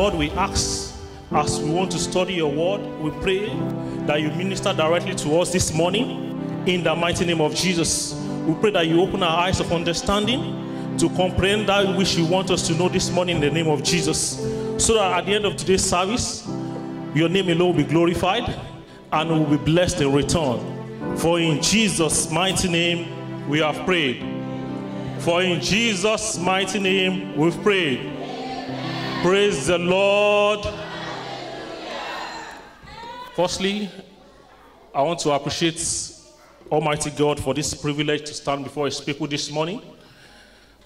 Lord, we ask as we want to study your word, we pray that you minister directly to us this morning in the mighty name of Jesus. We pray that you open our eyes of understanding to comprehend that which you want us to know this morning in the name of Jesus. So that at the end of today's service, your name alone will be glorified and will be blessed in return. For in Jesus' mighty name we have prayed. For in Jesus' mighty name we've prayed. Praise the Lord. Firstly, I want to appreciate Almighty God for this privilege to stand before His people this morning.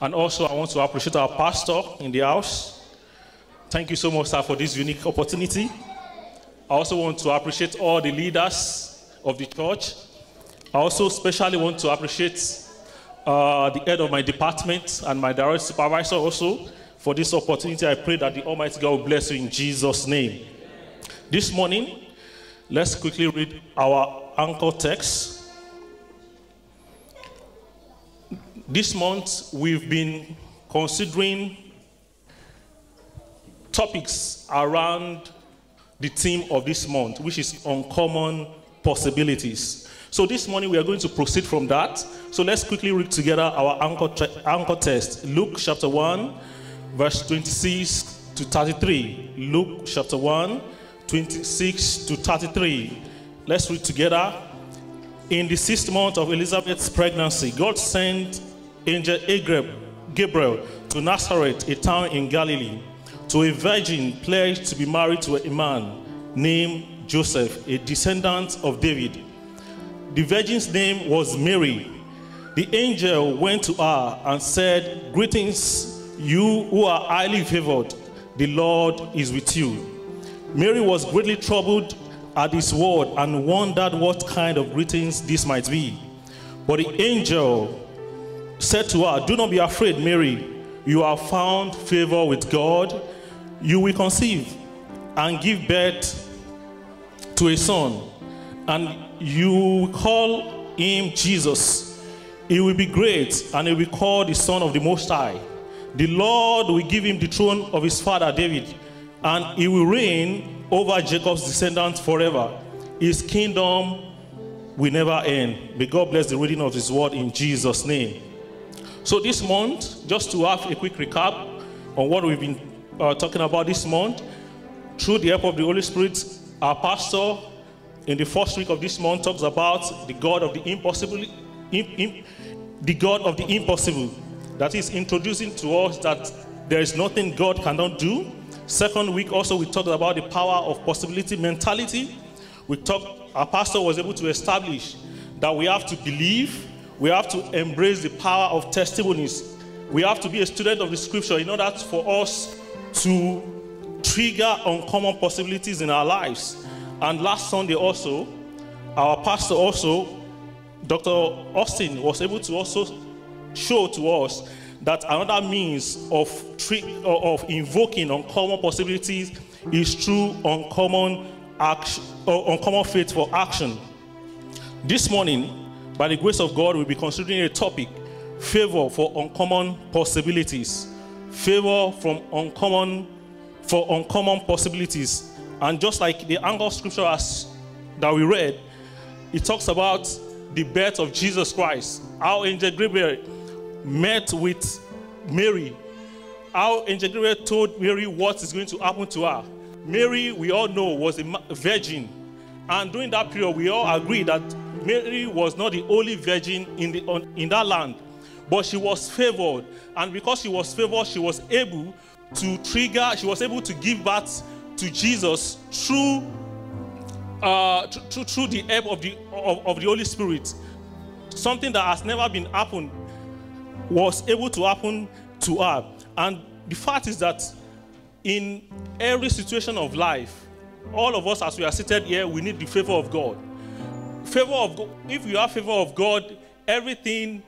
And also, I want to appreciate our pastor in the house. Thank you so much, sir, for this unique opportunity. I also want to appreciate all the leaders of the church. I also especially want to appreciate uh, the head of my department and my direct supervisor also for this opportunity. I pray that the Almighty God will bless you in Jesus' name. This morning, let's quickly read our anchor text. This month, we've been considering topics around the theme of this month, which is uncommon possibilities. So this morning we are going to proceed from that. So let's quickly read together our anchor, anchor test. Luke chapter 1, verse 26 to 33. Luke chapter 1, 26 to 33. Let's read together. In the sixth month of Elizabeth's pregnancy, God sent angel Gabriel to Nazareth, a town in Galilee, to a virgin pledged to be married to a man named Joseph, a descendant of David. The virgin's name was Mary. The angel went to her and said, Greetings, you who are highly favored, the Lord is with you. Mary was greatly troubled at this word and wondered what kind of greetings this might be. But the angel said to her, Do not be afraid, Mary. You have found favor with God. You will conceive and give birth to a son, and you will call him Jesus. He will be great, and he will be called the Son of the Most High. The Lord will give him the throne of his father David, and he will reign over Jacob's descendants forever. His kingdom will never end. May God bless the reading of his word in Jesus' name. So, this month, just to have a quick recap on what we've been uh, talking about this month, through the help of the Holy Spirit, our pastor in the first week of this month talks about the God of the impossible, im, im, the God of the impossible. That is introducing to us that there is nothing God cannot do. Second week also we talked about the power of possibility mentality. We talked, our pastor was able to establish that we have to believe, we have to embrace the power of testimonies. We have to be a student of the scripture in order for us to trigger uncommon possibilities in our lives. And last Sunday also, our pastor also, Dr. Austin, was able to also show to us that another means of trick uh, of invoking uncommon possibilities is through uncommon action or uncommon faith for action. This morning, by the grace of God, we'll be considering a topic: favor for uncommon possibilities. Favor from uncommon for uncommon possibilities. And just like the angle scripture as, that we read, it talks about the birth of Jesus Christ, how Angel Gabriel met with Mary, how Angel told Mary what is going to happen to her. Mary, we all know, was a virgin. And during that period, we all agree that Mary was not the only virgin in, the, on, in that land, but she was favored. And because she was favored, she was able to trigger, she was able to give birth to Jesus through, uh, through, through the help of the, of, of the Holy Spirit. Something that has never been happened was able to happen to her. And the fact is that in every situation of life, all of us, as we are seated here, we need the favor of God. Favor of God. If you have favor of God, everything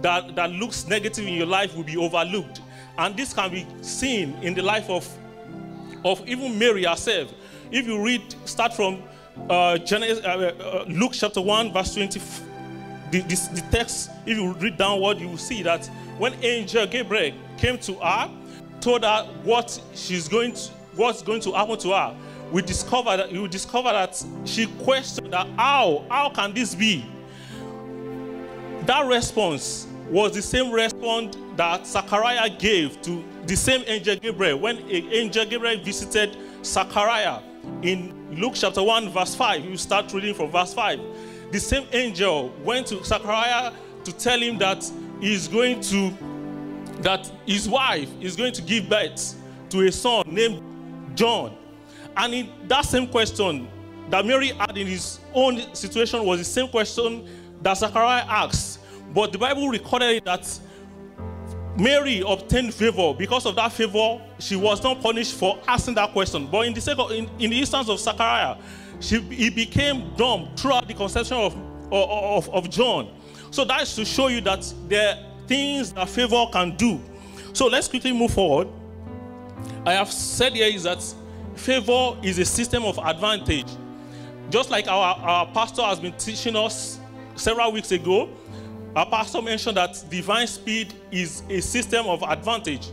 that, that looks negative in your life will be overlooked. And this can be seen in the life of, of even Mary herself. If you read, start from uh, Genesis, uh, uh, Luke chapter 1, verse 20, the, the text, if you read downward, you will see that when angel Gabriel came to her, told her what she's going to, what's going to happen to her, we discover that you discover that she questioned that how how can this be? That response was the same response that Zachariah gave to the same angel Gabriel when angel Gabriel visited Zachariah in Luke chapter 1, verse 5. You start reading from verse 5. The same angel went to Zachariah to tell him that he's going to, that his wife is going to give birth to a son named John. And in that same question that Mary had in his own situation was the same question that Zachariah asked. But the Bible recorded that Mary obtained favor. Because of that favor, she was not punished for asking that question. But in the, second, in, in the instance of Zachariah, she, he became dumb throughout the conception of, of, of John. So that's to show you that there are things that favor can do. So let's quickly move forward. I have said here is that favor is a system of advantage. Just like our, our pastor has been teaching us several weeks ago, our pastor mentioned that divine speed is a system of advantage.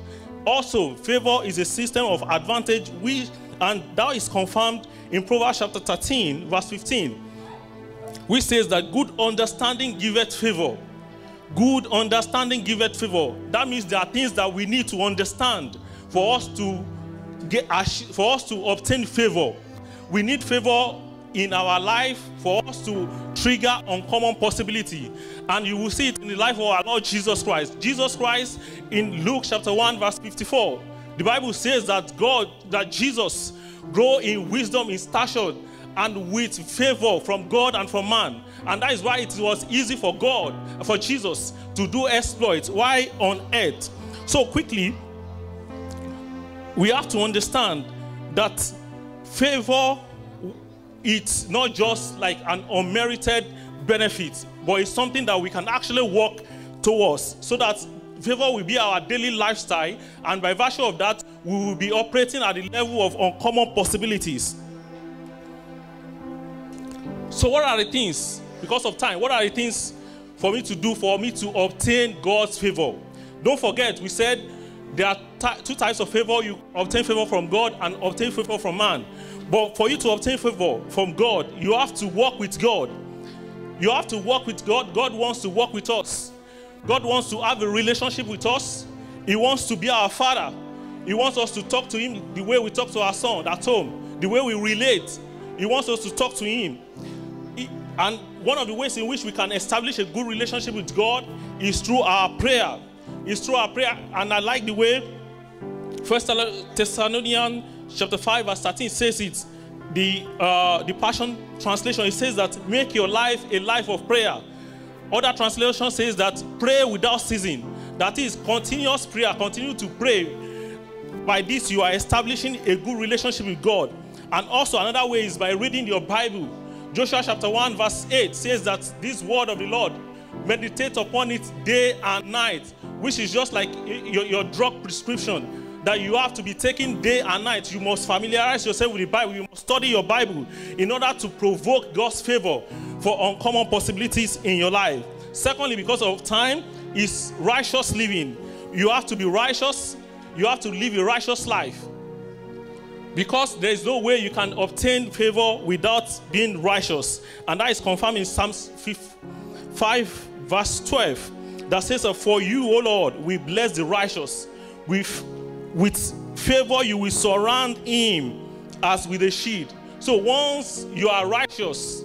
Also, favor is a system of advantage, which, and that is confirmed in Proverbs chapter 13, verse 15, which says that good understanding giveth favor. Good understanding giveth favor. That means there are things that we need to understand for us to get for us to obtain favor. We need favor in our life for us to trigger uncommon possibility. And you will see it in the life of our Lord Jesus Christ. Jesus Christ in Luke chapter 1, verse 54. The Bible says that God, that Jesus grow in wisdom, in stature, and with favor from God and from man. And that is why it was easy for God, for Jesus, to do exploits. Why on earth? So quickly, we have to understand that favor it's not just like an unmerited benefit, but it's something that we can actually work towards so that favor will be our daily lifestyle, and by virtue of that, we will be operating at the level of uncommon possibilities. So, what are the things, because of time, what are the things for me to do for me to obtain God's favor? Don't forget, we said there are t- two types of favor you obtain favor from God and obtain favor from man. But for you to obtain favor from God, you have to walk with God. You have to walk with God. God wants to walk with us. God wants to have a relationship with us. He wants to be our father. He wants us to talk to Him the way we talk to our son at home, the way we relate. He wants us to talk to Him. and one of the ways in which we can establish a good relationship with God is through our prayer. It's through our prayer. And I like the way First Thessalonians chapter 5, verse 13 says it. The, uh, the Passion Translation, it says that make your life a life of prayer. Other translation says that pray without ceasing. That is continuous prayer. Continue to pray. By this, you are establishing a good relationship with God. And also, another way is by reading your Bible. Joshua chapter 1, verse 8 says that this word of the Lord, meditate upon it day and night, which is just like your, your drug prescription that you have to be taking day and night. You must familiarize yourself with the Bible. You must study your Bible in order to provoke God's favor for uncommon possibilities in your life. Secondly, because of time, is righteous living. You have to be righteous. You have to live a righteous life. Because there is no way you can obtain favor without being righteous. And that is confirmed in Psalms 5, verse 12, that says, For you, O Lord, we bless the righteous with with favor you will surround him as with a shield. So once you are righteous,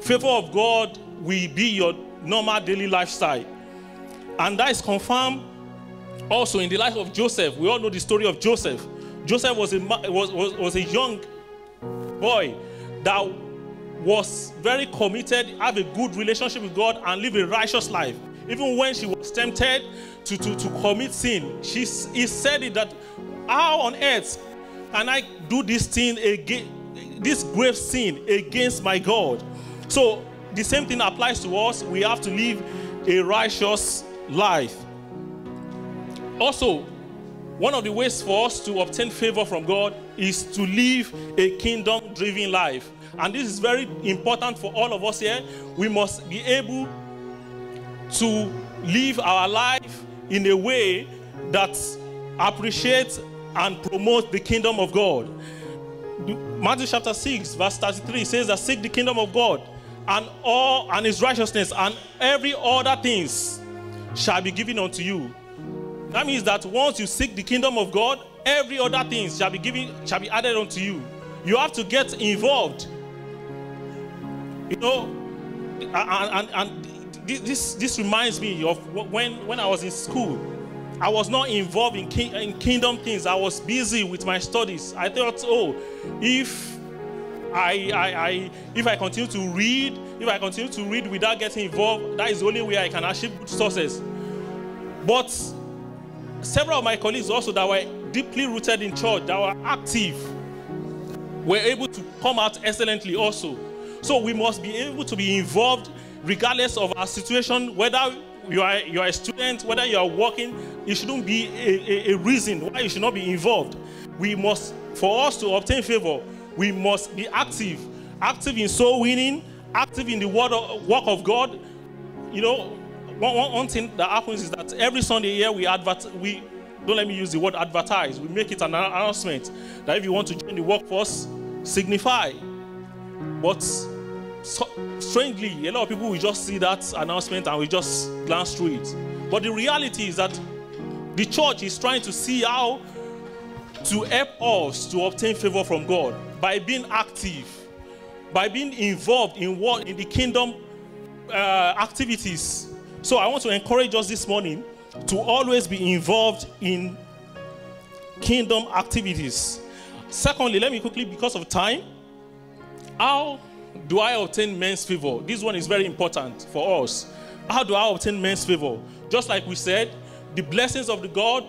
favor of God will be your normal daily lifestyle. And that is confirmed also in the life of Joseph. We all know the story of Joseph. Joseph was a, was, was, was a young boy that was very committed, have a good relationship with God, and live a righteous life. Even when she was tempted to, to, to commit sin, she, he said it that, How on earth can I do this thing again, this grave sin against my God? So the same thing applies to us. We have to live a righteous life. Also, one of the ways for us to obtain favor from God is to live a kingdom driven life. And this is very important for all of us here. We must be able to live our life in a way that appreciates and promotes the kingdom of God. Matthew chapter 6, verse 33 says that seek the kingdom of God and all and his righteousness and every other things shall be given unto you. That means that once you seek the kingdom of God, every other things shall be given shall be added unto you. You have to get involved. You know, and, and, and this this reminds me of when when I was in school. I was not involved in, king, in kingdom things. I was busy with my studies. I thought, oh, if I, I, I, if I continue to read, if I continue to read without getting involved, that is the only way I can achieve good success. But several of my colleagues also that were deeply rooted in church, that were active, were able to come out excellently also. So we must be able to be involved regardless of our situation, whether you are, you are a student, whether you are working, it shouldn't be a, a, a reason why you should not be involved. We must, for us to obtain favor, we must be active. Active in soul winning, active in the word of, work of God. You know, one, one, one thing that happens is that every Sunday here we advert we don't let me use the word advertise. We make it an announcement that if you want to join the workforce, signify. But so, strangely, a lot of people will just see that announcement and we just glance through it. But the reality is that the church is trying to see how to help us to obtain favor from God by being active, by being involved in what in the kingdom uh, activities. So I want to encourage us this morning to always be involved in kingdom activities. Secondly, let me quickly, because of time, how do I obtain men's favor? This one is very important for us. How do I obtain men's favor? Just like we said, the blessings of the God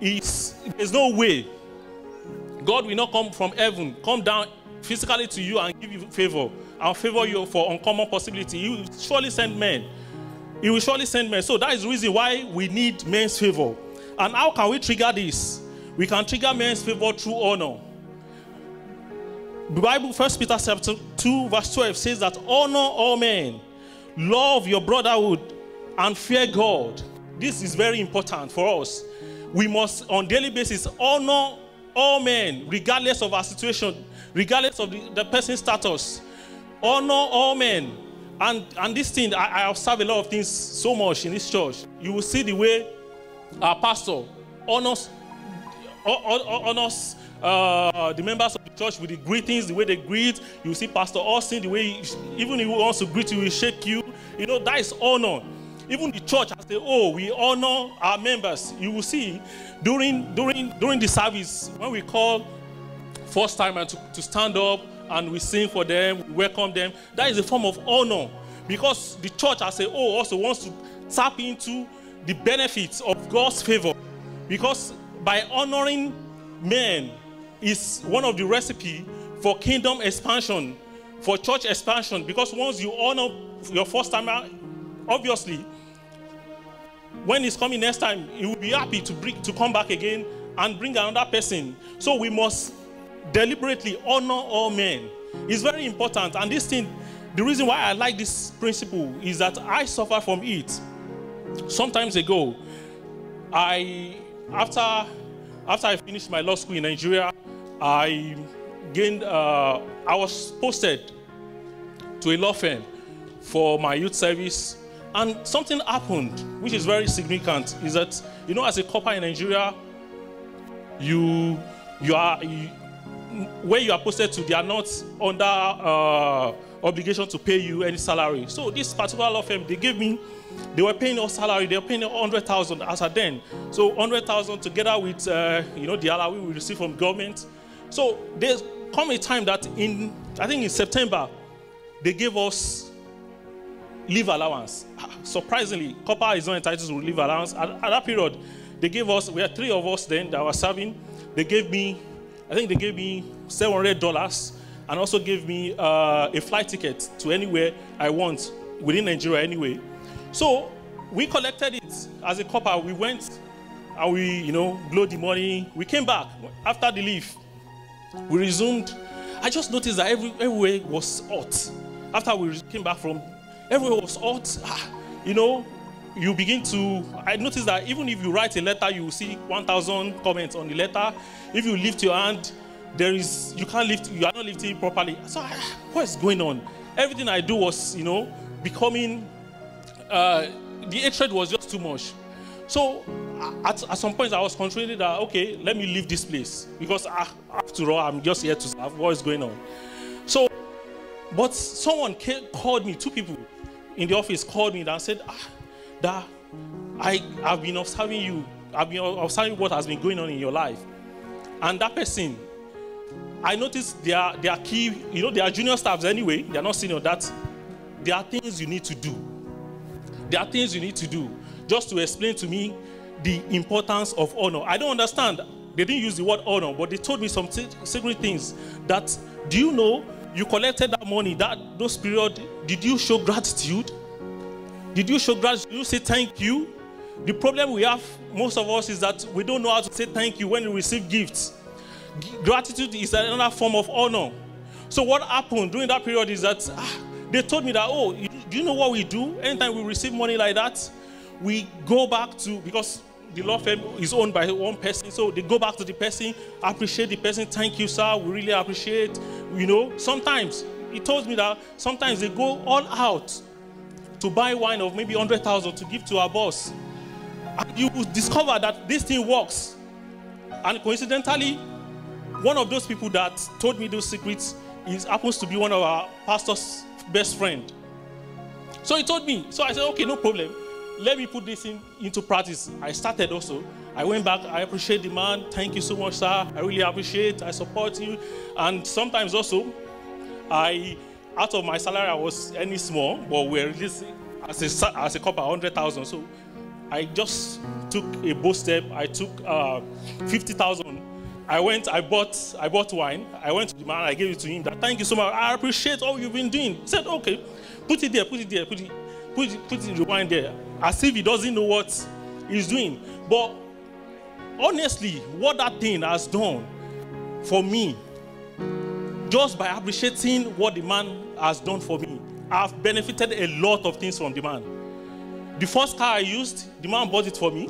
is there's no way God will not come from heaven, come down physically to you and give you favor and favor you for uncommon possibility. He will surely send men. He will surely send men. So that is the reason why we need men's favor. And how can we trigger this? We can trigger men's favor through honor. The Bible, First Peter chapter 2, verse 12 says that honor all men, love your brotherhood, and fear God. This is very important for us. We must, on daily basis, honor all men, regardless of our situation, regardless of the, the person's status. Honor all men. And, and this thing, I, I observe a lot of things so much in this church. You will see the way our pastor honors, honors uh, the members of the church with the greetings, the way they greet. You see Pastor Austin, the way, he, even he wants to greet you, he shake you. You know, that is honor. Even the church has said, oh, we honor our members. You will see during, during, during the service, when we call first time to, to stand up and we sing for them, we welcome them, that is a form of honor. Because the church has said, oh, also wants to tap into the benefits of God's favor. Because by honoring men is one of the recipe for kingdom expansion, for church expansion. Because once you honor your first timer, uh, obviously when he's coming next time, he will be happy to bring to come back again and bring another person. So we must deliberately honor all men. It's very important. And this thing, the reason why I like this principle is that I suffer from it. Sometimes ago, I after after I finished my law school in Nigeria, I gained uh, I was posted to a law firm for my youth service. And something happened, which is very significant, is that, you know, as a corper in Nigeria, you, you are, you, where you are posted to, they are not under uh, obligation to pay you any salary. So this particular law firm, they gave me, they were paying us salary, they were paying 100,000 as a then. So 100,000 together with, uh, you know, the allowance we receive from government. So there's come a time that in, I think in September, they gave us leave allowance. Surprisingly, corper is not entitled to leave allowance. At, at, that period, they gave us, we had three of us then that were serving. They gave me, I think they gave me $700 and also gave me uh, a flight ticket to anywhere I want within Nigeria anyway. So we collected it as a corper. We went and we, you know, blew the money. We came back after the leave. We resumed. I just noticed that every, everywhere was hot. After we came back from Everywhere was hot. Ah, you know, you begin to i noticed that even if you write a letter you will see 1000 comments on the letter if you lift your hand there is you can't lift you are not lifting properly. So I, what is going on? Everything i do was you know becoming uh, the hatred was just too much. So at, at some point i was controlling that okay let me leave this place because uh, after all i'm just here to serve. What is going on? So but someone came, called me two people in the office called me and said ah, that I have been observing you, I've been observing what has been going on in your life. And that person, I noticed they are, key, you know, they are junior staffs anyway, they are not senior. That there are things you need to do. There are things you need to do just to explain to me the importance of honor. I don't understand. They didn't use the word honor, but they told me some secret things. That do you know you collected that money, that those period, did you show gratitude? Did you show gratitude? Did you say thank you? The problem we have, most of us, is that we don't know how to say thank you when we receive gifts. Gratitude is another form of honor. So, what happened during that period is that ah, they told me that, oh, do you know what we do? Anytime we receive money like that, we go back to, because the law firm is owned by one person, so they go back to the person, appreciate the person, thank you, sir, we really appreciate. You know, sometimes, he told me that sometimes they go all out to buy wine of maybe 100,000 to give to our boss. And you will discover that this thing works. And coincidentally, one of those people that told me those secrets is happens to be one of our pastor's best friend. So he told me. So I said, okay, no problem. Let me put this in, into practice. I started also. I went back. I appreciate the man. Thank you so much, sir. I really appreciate. I support you. And sometimes also, I out of my salary, I was any small, but we're releasing as a, as a couple, 100,000. So I just took a bold step. I took uh, 50,000. I went, I bought, I bought wine. I went to the man, I gave it to him. That thank you so much. I appreciate all you've been doing. He said, okay, put it there, put it there, put it, put it, put it the wine there. As if he doesn't know what he's doing. But honestly, what that thing has done for me just by appreciating what the man has done for me, I've benefited a lot of things from the man. The first car I used, the man bought it for me.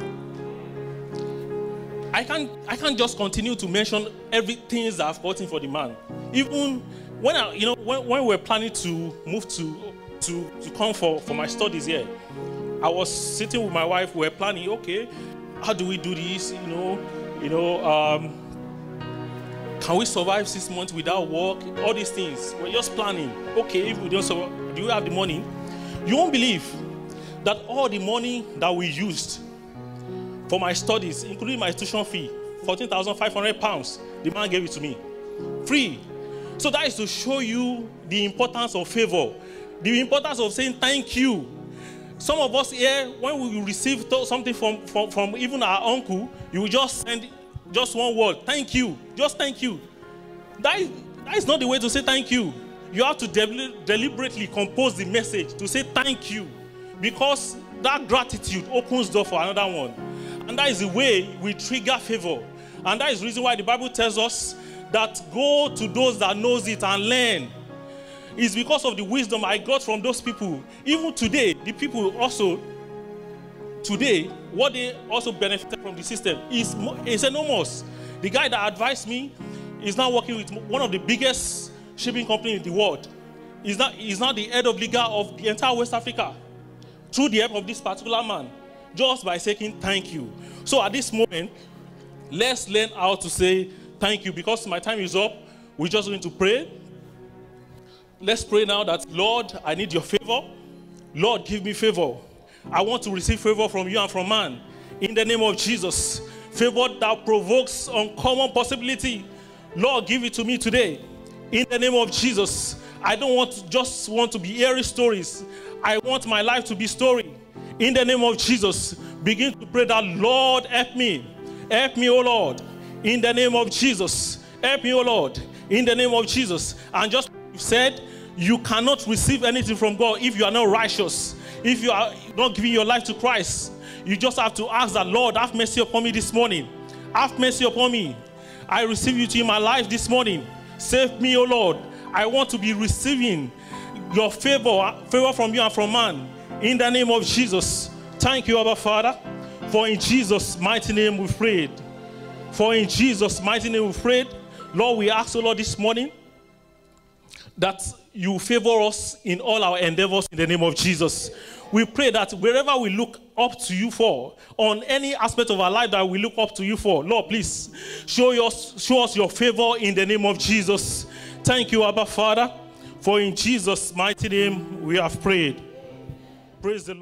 I can't, I can't just continue to mention everything I've gotten for the man. Even when I, you know, when, when we were planning to move to, to, to come for, for my studies here, I was sitting with my wife. We were planning, okay, how do we do this? You know, you know, um, can we survive six months without work? All these things. We're just planning. Okay, if we don't survive, do you have the money? You won't believe that all the money that we used for my studies, including my tuition fee, 14,500 pounds, the man gave it to me. Free. So that is to show you the importance of favor, the importance of saying thank you. Some of us here, when we receive something from, from, from even our uncle, you just send just one word, thank you. Just thank you. That is, that is not the way to say thank you. You have to de- deliberately compose the message to say thank you because that gratitude opens door for another one. And that is the way we trigger favor. And that is the reason why the Bible tells us that go to those that knows it and learn. It's because of the wisdom I got from those people. Even today, the people also today, what they also benefited from the system is, is enormous. The guy that advised me is now working with one of the biggest shipping companies in the world. He's now, he's now the head of legal of the entire West Africa through the help of this particular man, just by saying thank you. So at this moment, let's learn how to say thank you because my time is up. We're just going to pray. Let's pray now that, Lord, I need your favor. Lord, give me favor. I want to receive favor from you and from man. In the name of Jesus. Favor that provokes uncommon possibility. Lord, give it to me today. In the name of Jesus. I don't want to just want to be airy stories. I want my life to be story. In the name of Jesus, begin to pray that Lord help me. Help me, O Lord. In the name of Jesus. Help me, O Lord. In the name of Jesus. And just said, you cannot receive anything from God if you are not righteous. If you are not giving your life to Christ, you just have to ask that, Lord, have mercy upon me this morning. Have mercy upon me. I receive you to my life this morning. Save me, O Lord. I want to be receiving your favor, favor from you and from man. In the name of Jesus. Thank you, Abba Father, for in Jesus' mighty name we prayed. For in Jesus' mighty name we prayed. Lord, we ask, you, Lord, this morning that you favor us in all our endeavors in the name of Jesus. We pray that wherever we look up to you for, on any aspect of our life that we look up to you for, Lord, please show us, show us your favor in the name of Jesus. Thank you, Abba Father, for in Jesus' mighty name we have prayed. Praise the Lord.